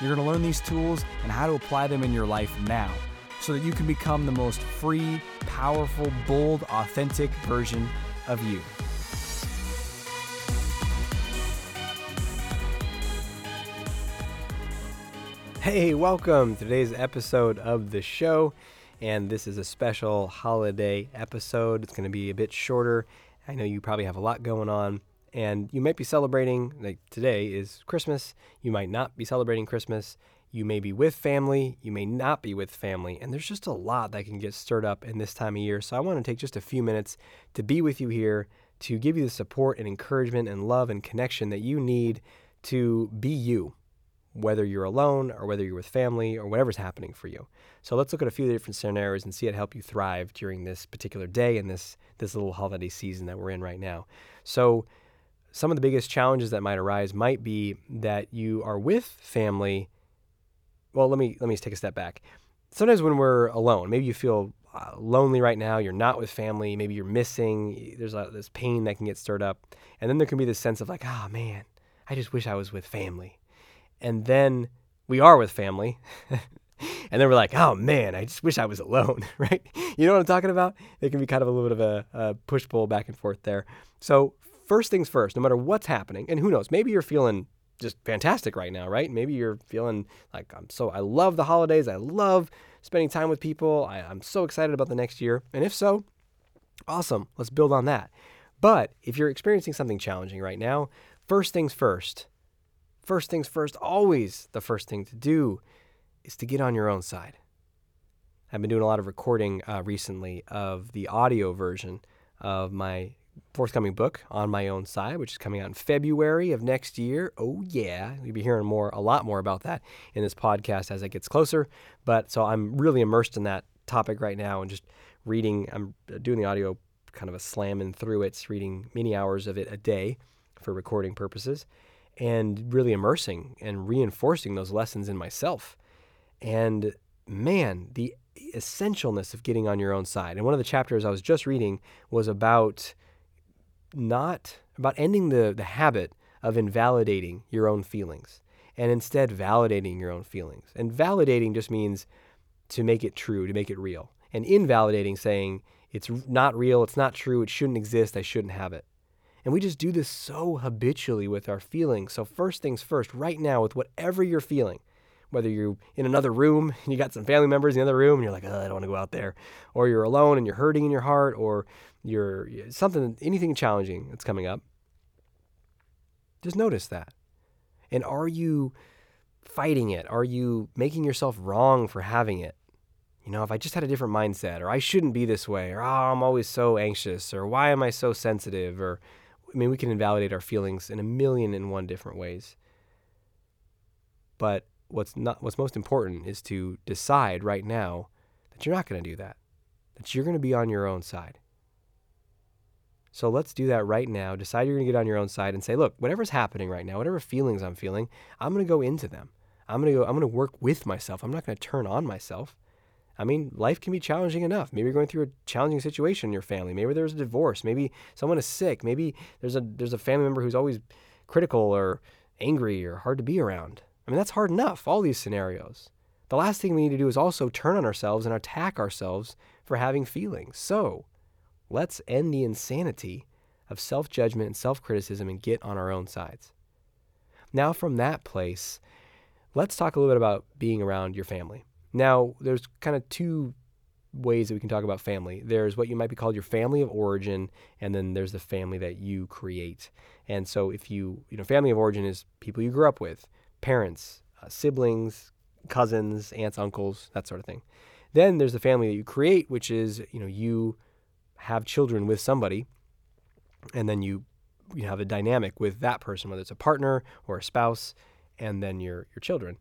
You're going to learn these tools and how to apply them in your life now so that you can become the most free, powerful, bold, authentic version of you. Hey, welcome to today's episode of the show. And this is a special holiday episode. It's going to be a bit shorter. I know you probably have a lot going on, and you might be celebrating, like today is Christmas. You might not be celebrating Christmas. You may be with family, you may not be with family, and there's just a lot that can get stirred up in this time of year. So I want to take just a few minutes to be with you here to give you the support and encouragement and love and connection that you need to be you whether you're alone or whether you're with family or whatever's happening for you. So let's look at a few different scenarios and see it help you thrive during this particular day and this this little holiday season that we're in right now. So some of the biggest challenges that might arise might be that you are with family. Well, let me let me take a step back. Sometimes when we're alone, maybe you feel uh, lonely right now, you're not with family, maybe you're missing, there's a, this pain that can get stirred up. And then there can be this sense of like, "Ah, oh, man, I just wish I was with family." and then we are with family. and then we're like, oh man, I just wish I was alone, right? You know what I'm talking about? It can be kind of a little bit of a, a push pull back and forth there. So, first things first, no matter what's happening, and who knows, maybe you're feeling just fantastic right now, right? Maybe you're feeling like I'm so, I love the holidays. I love spending time with people. I, I'm so excited about the next year. And if so, awesome. Let's build on that. But if you're experiencing something challenging right now, first things first, First things first, always the first thing to do is to get on your own side. I've been doing a lot of recording uh, recently of the audio version of my forthcoming book on my own side, which is coming out in February of next year. Oh yeah, you'll be hearing more, a lot more about that in this podcast as it gets closer. But so I'm really immersed in that topic right now and just reading. I'm uh, doing the audio kind of a slamming through it, reading many hours of it a day for recording purposes and really immersing and reinforcing those lessons in myself. And man, the essentialness of getting on your own side. And one of the chapters I was just reading was about not about ending the, the habit of invalidating your own feelings and instead validating your own feelings. And validating just means to make it true, to make it real. And invalidating saying it's not real, it's not true, it shouldn't exist, I shouldn't have it. And we just do this so habitually with our feelings. So, first things first, right now, with whatever you're feeling, whether you're in another room and you got some family members in the other room and you're like, oh, I don't want to go out there, or you're alone and you're hurting in your heart, or you're something, anything challenging that's coming up, just notice that. And are you fighting it? Are you making yourself wrong for having it? You know, if I just had a different mindset, or I shouldn't be this way, or oh, I'm always so anxious, or why am I so sensitive, or I mean, we can invalidate our feelings in a million and one different ways. But what's not what's most important is to decide right now that you're not going to do that. That you're going to be on your own side. So let's do that right now. Decide you're going to get on your own side and say, look, whatever's happening right now, whatever feelings I'm feeling, I'm going to go into them. I'm going to go I'm going to work with myself. I'm not going to turn on myself. I mean, life can be challenging enough. Maybe you're going through a challenging situation in your family. Maybe there's a divorce. Maybe someone is sick. Maybe there's a there's a family member who's always critical or angry or hard to be around. I mean, that's hard enough, all these scenarios. The last thing we need to do is also turn on ourselves and attack ourselves for having feelings. So, let's end the insanity of self-judgment and self-criticism and get on our own sides. Now, from that place, let's talk a little bit about being around your family. Now, there's kind of two ways that we can talk about family. There's what you might be called your family of origin, and then there's the family that you create. And so, if you, you know, family of origin is people you grew up with, parents, uh, siblings, cousins, aunts, uncles, that sort of thing. Then there's the family that you create, which is, you know, you have children with somebody, and then you you have a dynamic with that person, whether it's a partner or a spouse, and then your your children.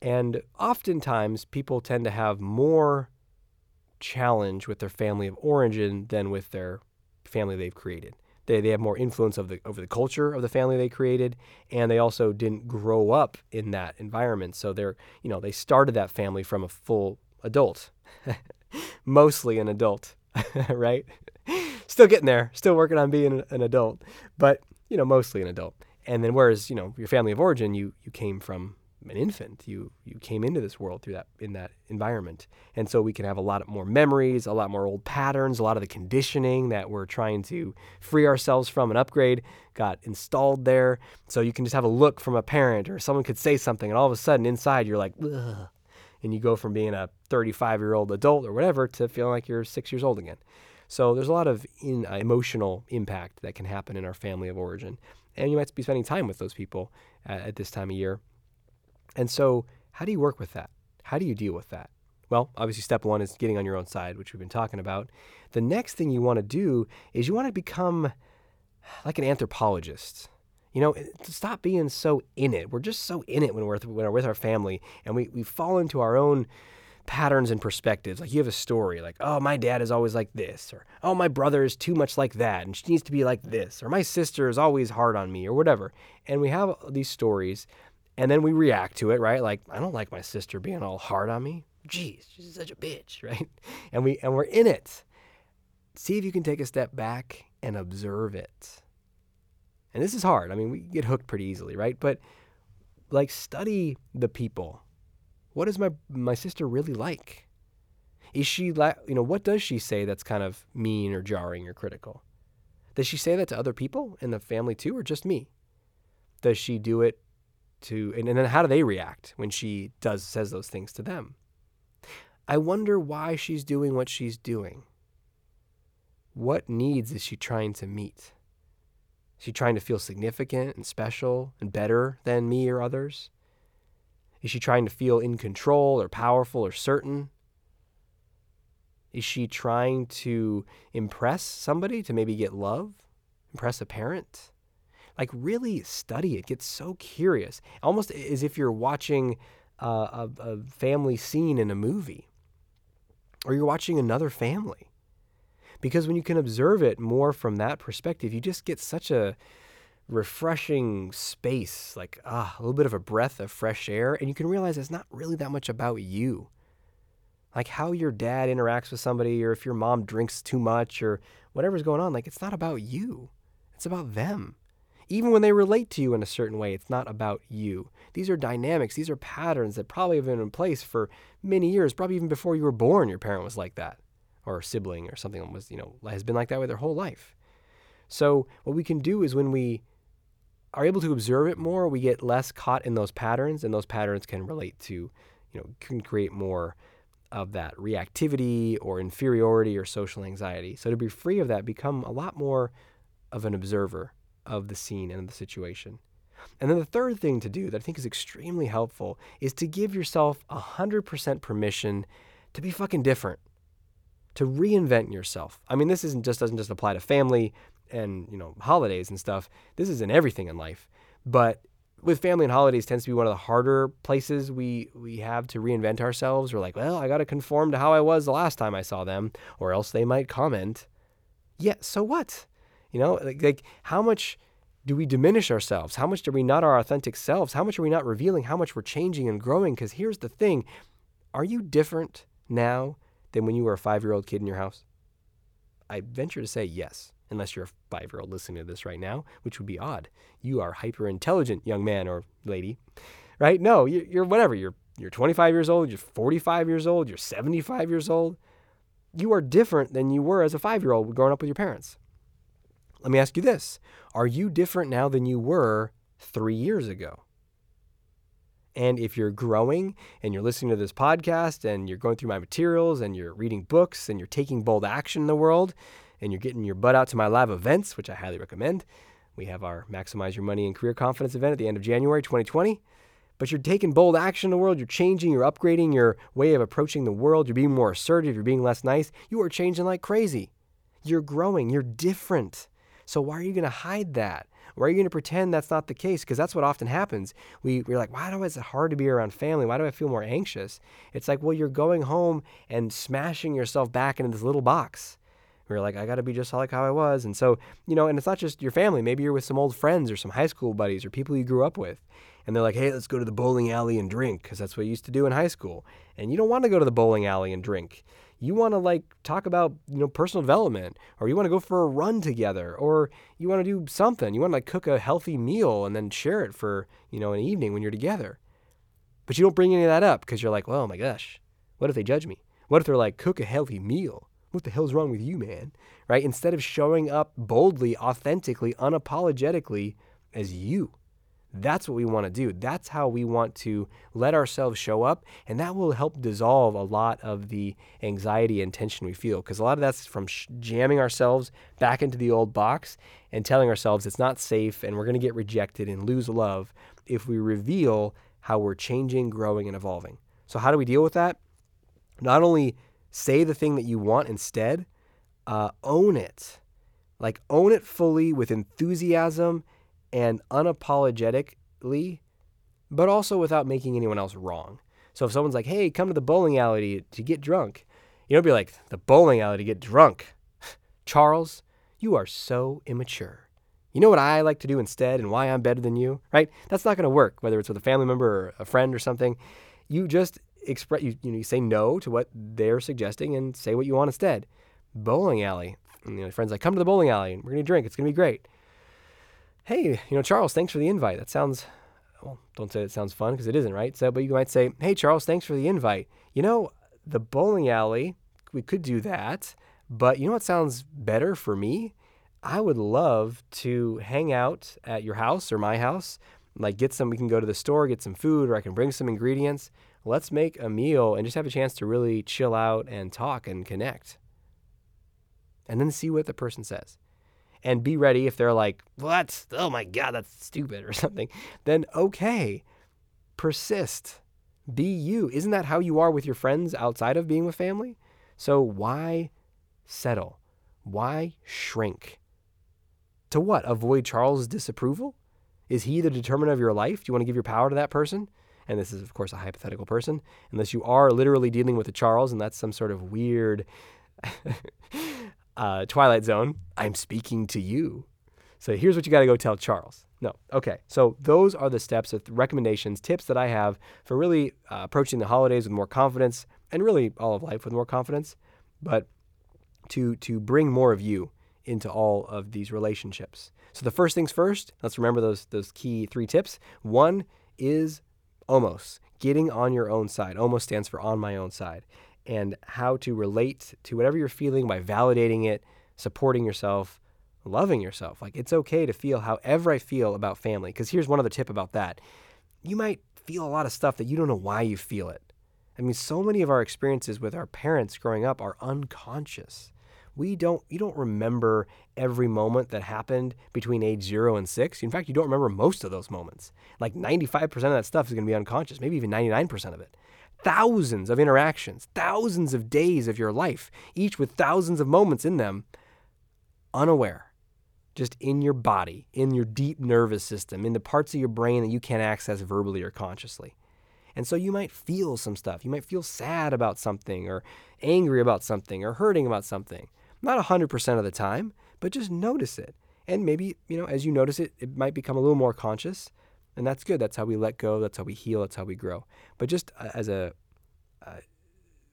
And oftentimes, people tend to have more challenge with their family of origin than with their family they've created. They, they have more influence of the over the culture of the family they created, and they also didn't grow up in that environment. So they're you know they started that family from a full adult, mostly an adult, right? Still getting there, still working on being an adult, but you know mostly an adult. And then whereas you know your family of origin, you you came from an infant. You you came into this world through that in that environment, and so we can have a lot more memories, a lot more old patterns, a lot of the conditioning that we're trying to free ourselves from and upgrade got installed there. So you can just have a look from a parent, or someone could say something, and all of a sudden inside you're like, Ugh. and you go from being a 35 year old adult or whatever to feeling like you're six years old again. So there's a lot of in, uh, emotional impact that can happen in our family of origin, and you might be spending time with those people at this time of year and so, how do you work with that? How do you deal with that? Well, obviously, step one is getting on your own side, which we've been talking about. The next thing you want to do is you want to become like an anthropologist. You know, stop being so in it. We're just so in it when we're, when we're with our family, and we, we fall into our own patterns and perspectives. Like you have a story, like, oh, my dad is always like this, or oh, my brother is too much like that, and she needs to be like this, or my sister is always hard on me, or whatever. And we have these stories and then we react to it, right? Like, I don't like my sister being all hard on me. Jeez, she's such a bitch, right? And we and we're in it. See if you can take a step back and observe it. And this is hard. I mean, we get hooked pretty easily, right? But like study the people. What is my my sister really like? Is she like, you know, what does she say that's kind of mean or jarring or critical? Does she say that to other people in the family too or just me? Does she do it to and, and then how do they react when she does says those things to them? I wonder why she's doing what she's doing. What needs is she trying to meet? Is she trying to feel significant and special and better than me or others? Is she trying to feel in control or powerful or certain? Is she trying to impress somebody to maybe get love impress a parent like really study it. Get so curious, almost as if you're watching a, a family scene in a movie, or you're watching another family. Because when you can observe it more from that perspective, you just get such a refreshing space, like ah, a little bit of a breath of fresh air, and you can realize it's not really that much about you. Like how your dad interacts with somebody, or if your mom drinks too much, or whatever's going on, like it's not about you. It's about them. Even when they relate to you in a certain way, it's not about you. These are dynamics, these are patterns that probably have been in place for many years, probably even before you were born, your parent was like that, or a sibling or something was, you know, has been like that with their whole life. So, what we can do is when we are able to observe it more, we get less caught in those patterns, and those patterns can relate to, you know, can create more of that reactivity or inferiority or social anxiety. So, to be free of that, become a lot more of an observer of the scene and the situation. And then the third thing to do that I think is extremely helpful is to give yourself 100% permission to be fucking different, to reinvent yourself. I mean, this isn't just doesn't just apply to family and, you know, holidays and stuff. This is in everything in life. But with family and holidays tends to be one of the harder places we we have to reinvent ourselves. We're like, well, I got to conform to how I was the last time I saw them, or else they might comment. Yeah, so what? You know, like, like how much do we diminish ourselves? How much are we not our authentic selves? How much are we not revealing how much we're changing and growing? Because here's the thing are you different now than when you were a five year old kid in your house? I venture to say yes, unless you're a five year old listening to this right now, which would be odd. You are hyper intelligent, young man or lady, right? No, you're whatever. You're, you're 25 years old, you're 45 years old, you're 75 years old. You are different than you were as a five year old growing up with your parents. Let me ask you this Are you different now than you were three years ago? And if you're growing and you're listening to this podcast and you're going through my materials and you're reading books and you're taking bold action in the world and you're getting your butt out to my live events, which I highly recommend, we have our Maximize Your Money and Career Confidence event at the end of January 2020. But you're taking bold action in the world, you're changing, you're upgrading your way of approaching the world, you're being more assertive, you're being less nice, you are changing like crazy. You're growing, you're different. So why are you going to hide that? Why are you going to pretend that's not the case? Because that's what often happens. We, we're like, why do I, is it hard to be around family? Why do I feel more anxious? It's like, well, you're going home and smashing yourself back into this little box. We're like, I got to be just like how I was. And so, you know, and it's not just your family. Maybe you're with some old friends or some high school buddies or people you grew up with. And they're like, hey, let's go to the bowling alley and drink because that's what you used to do in high school. And you don't want to go to the bowling alley and drink you want to like talk about you know personal development or you want to go for a run together or you want to do something. You want to like cook a healthy meal and then share it for you know an evening when you're together. But you don't bring any of that up because you're like well oh my gosh what if they judge me? What if they're like cook a healthy meal? What the hell's wrong with you man right? Instead of showing up boldly authentically unapologetically as you that's what we want to do. That's how we want to let ourselves show up. And that will help dissolve a lot of the anxiety and tension we feel. Because a lot of that's from sh- jamming ourselves back into the old box and telling ourselves it's not safe and we're going to get rejected and lose love if we reveal how we're changing, growing, and evolving. So, how do we deal with that? Not only say the thing that you want instead, uh, own it. Like, own it fully with enthusiasm and unapologetically, but also without making anyone else wrong. So if someone's like, hey, come to the bowling alley to, get drunk, you don't be like, the bowling alley to get drunk. Charles, you are so immature. You know what I like to do instead and why I'm better than you, right? That's not going to work, whether it's with a family member or a friend or something. You just express, you, you, know, you say no to what they're suggesting and say what you want instead. Bowling alley. And, you know, friends like, come to the bowling alley and we're going to drink. It's going to be great hey, you know, Charles, thanks for the invite. That sounds, well, don't say it sounds fun because it isn't, right? So, but you might say, hey, Charles, thanks for the invite. You know, the bowling alley, we could do that. But you know what sounds better for me? I would love to hang out at your house or my house. Like, get some, we can go to the store, get some food, or I can bring some ingredients. Let's make a meal and just have a chance to really chill out and talk and connect. And then see what the person says and be ready if they're like, well, that's, oh my God, that's stupid or something, then okay, persist. Be you. Isn't that how you are with your friends outside of being with family? So why settle? Why shrink? To what? Avoid Charles' disapproval? Is he the determinant of your life? Do you want to give your power to that person? And this is, of course, a hypothetical person, unless you are literally dealing with a Charles and that's some sort of weird uh, Twilight Zone, I'm speaking to you. So here's what you got to go tell Charles. No. Okay. So those are the steps, of recommendations, tips that I have for really uh, approaching the holidays with more confidence and really all of life with more confidence, but to to bring more of you into all of these relationships. So the first things first, let's remember those those key three tips. One is OMOS getting on your own side. OMOS stands for on my own side and how to relate to whatever you're feeling by validating it, supporting yourself, loving yourself. Like it's okay to feel however I feel about family. Because here's one other tip about that. You might feel a lot of stuff that you don't know why you feel it. I mean, so many of our experiences with our parents growing up are unconscious. We don't you don't remember every moment that happened between age 0 and 6. In fact, you don't remember most of those moments. Like 95% of that stuff is going to be unconscious, maybe even 99% of it thousands of interactions, thousands of days of your life, each with thousands of moments in them, unaware, just in your body, in your deep nervous system, in the parts of your brain that you can't access verbally or consciously. And so you might feel some stuff. You might feel sad about something, or angry about something, or hurting about something. Not 100% of the time, but just notice it. And maybe, you know, as you notice it, it might become a little more conscious. And that's good. That's how we let go. That's how we heal. That's how we grow. But just uh, as a, a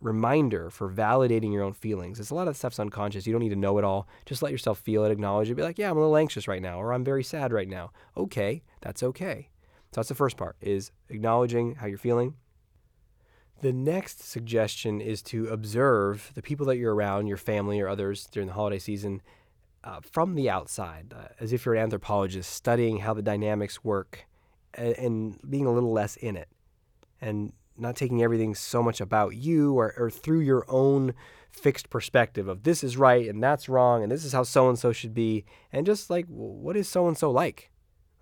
reminder for validating your own feelings, it's a lot of stuff's unconscious. You don't need to know it all. Just let yourself feel it, acknowledge it. Be like, yeah, I'm a little anxious right now, or I'm very sad right now. Okay, that's okay. So that's the first part: is acknowledging how you're feeling. The next suggestion is to observe the people that you're around, your family or others during the holiday season, uh, from the outside, uh, as if you're an anthropologist studying how the dynamics work and, and being a little less in it and not taking everything so much about you or, or through your own fixed perspective of this is right and that's wrong and this is how so and so should be and just like what is so and so like?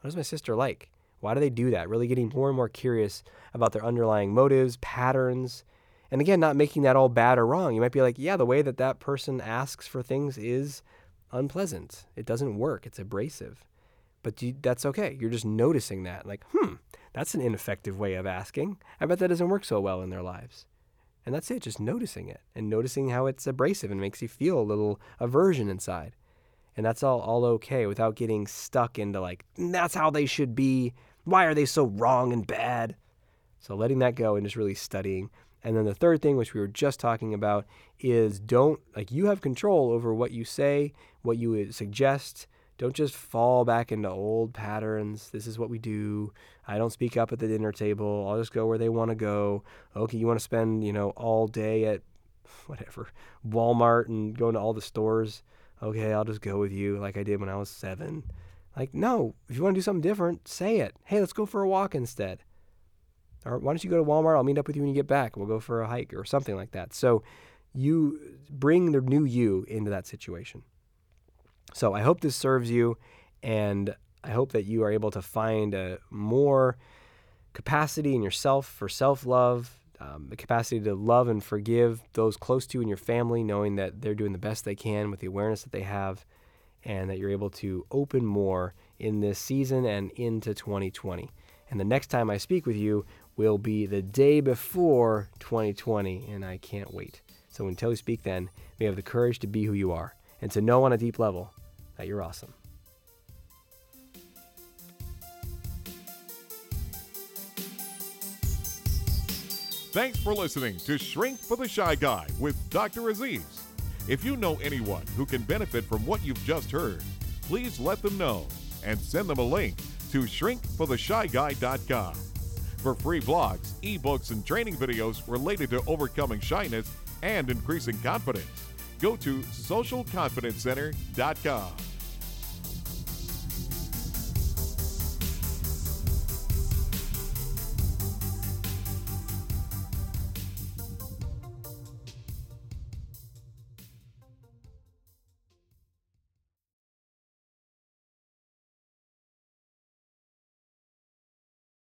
What is my sister like? Why do they do that? Really getting more and more curious about their underlying motives patterns and again not making that all bad or wrong. You might be like yeah the way that that person asks for things is unpleasant. It doesn't work. It's abrasive but you, that's okay. You're just noticing that, like, hmm, that's an ineffective way of asking. I bet that doesn't work so well in their lives. And that's it, just noticing it and noticing how it's abrasive and makes you feel a little aversion inside. And that's all, all okay without getting stuck into like, that's how they should be. Why are they so wrong and bad? So letting that go and just really studying. And then the third thing, which we were just talking about, is don't, like, you have control over what you say, what you suggest. Don't just fall back into old patterns. This is what we do. I don't speak up at the dinner table. I'll just go where they want to go. Okay, you want to spend, you know, all day at whatever, Walmart and going to all the stores. Okay, I'll just go with you like I did when I was seven. Like, no, if you want to do something different, say it. Hey, let's go for a walk instead. Or why don't you go to Walmart? I'll meet up with you when you get back. We'll go for a hike or something like that. So you bring the new you into that situation. So I hope this serves you, and I hope that you are able to find a more capacity in yourself for self love, um, the capacity to love and forgive those close to you in your family, knowing that they're doing the best they can with the awareness that they have, and that you're able to open more in this season and into 2020. And the next time I speak with you will be the day before 2020, and I can't wait. So until we speak then, may have the courage to be who you are and to know on a deep level that you're awesome. Thanks for listening to Shrink for the Shy Guy with Dr. Aziz. If you know anyone who can benefit from what you've just heard, please let them know and send them a link to shrinkfortheshyguy.com. For free blogs, ebooks, and training videos related to overcoming shyness and increasing confidence, go to socialconfidencecenter.com.